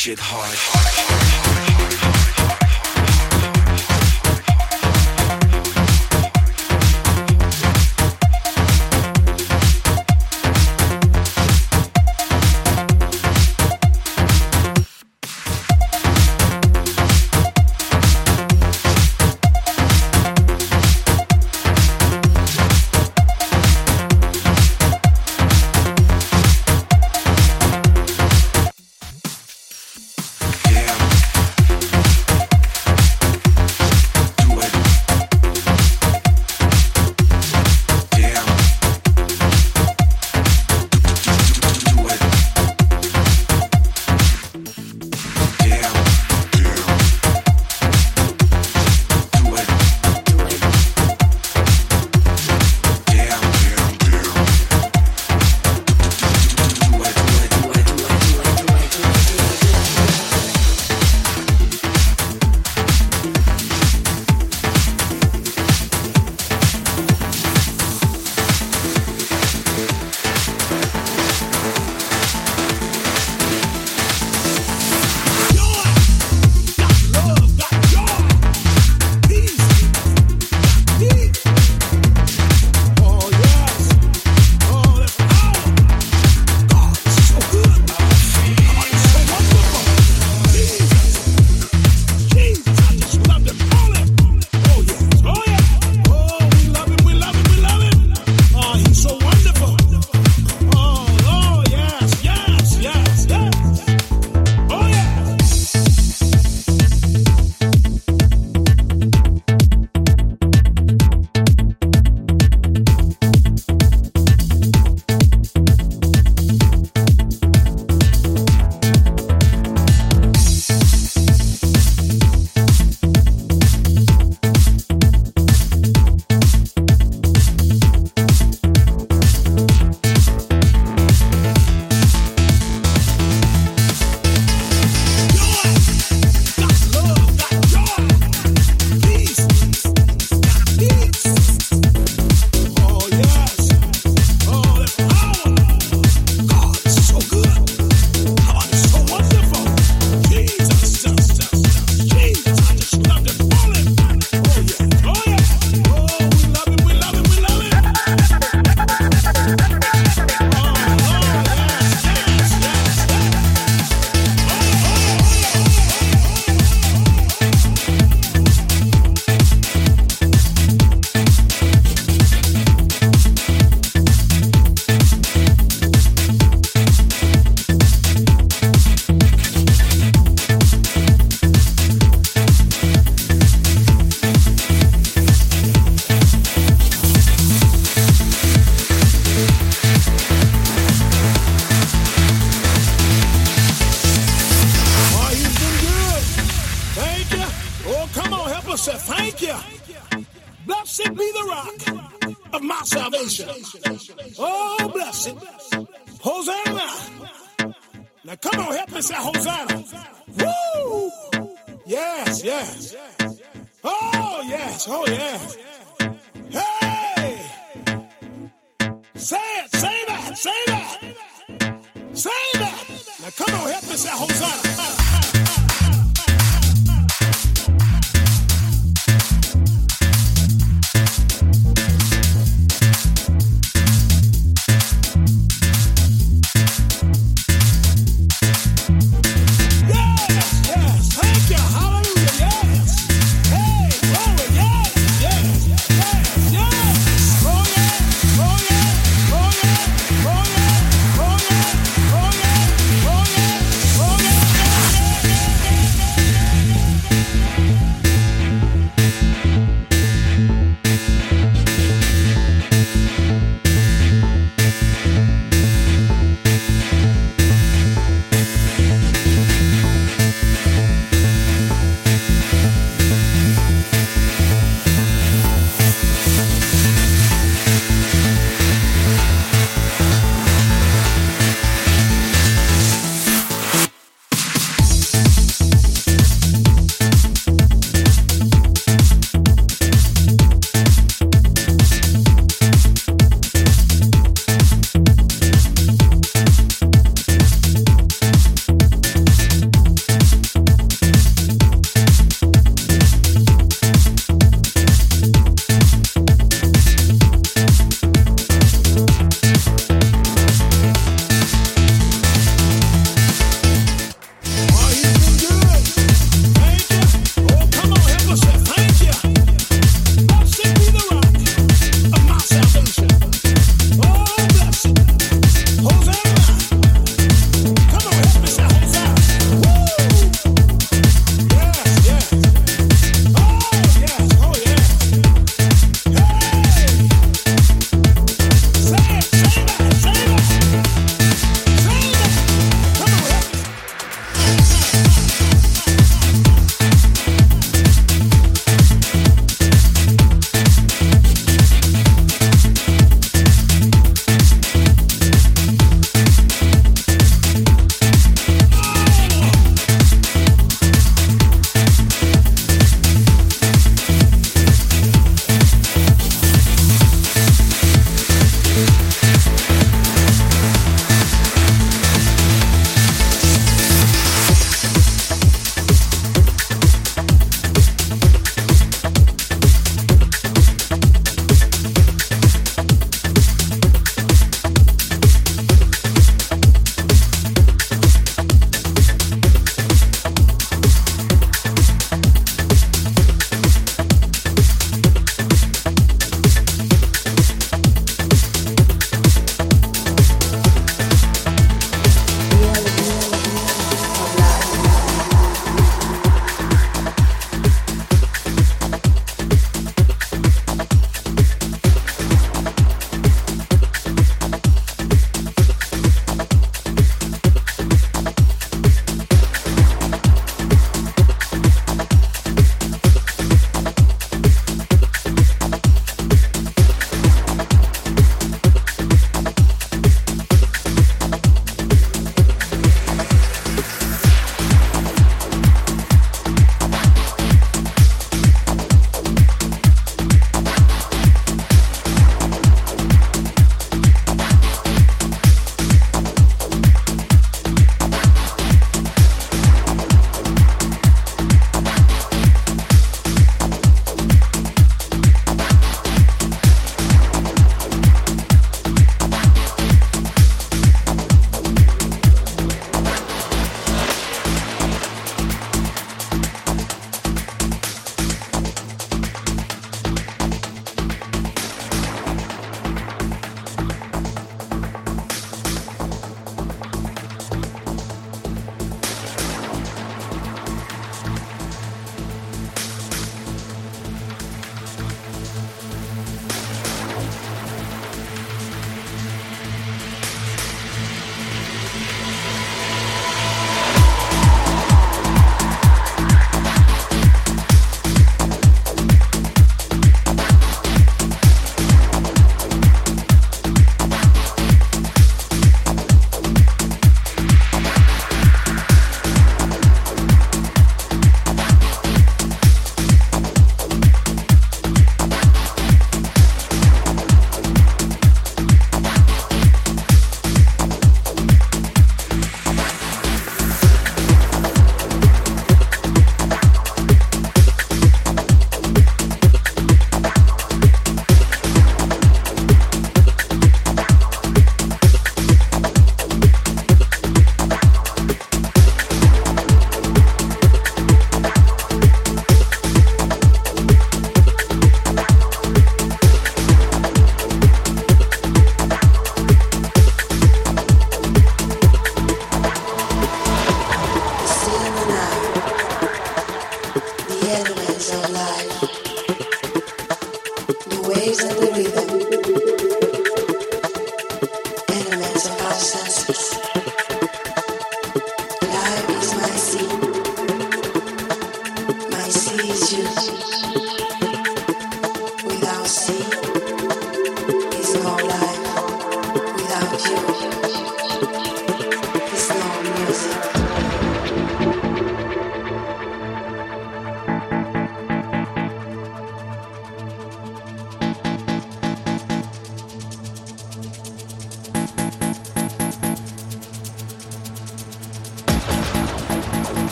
shit hard. Mr. Hosanna.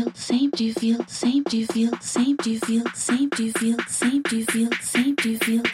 feel same? Do you feel same? Do you feel same? Do you feel same? Do you feel same? Do you feel same? Do you feel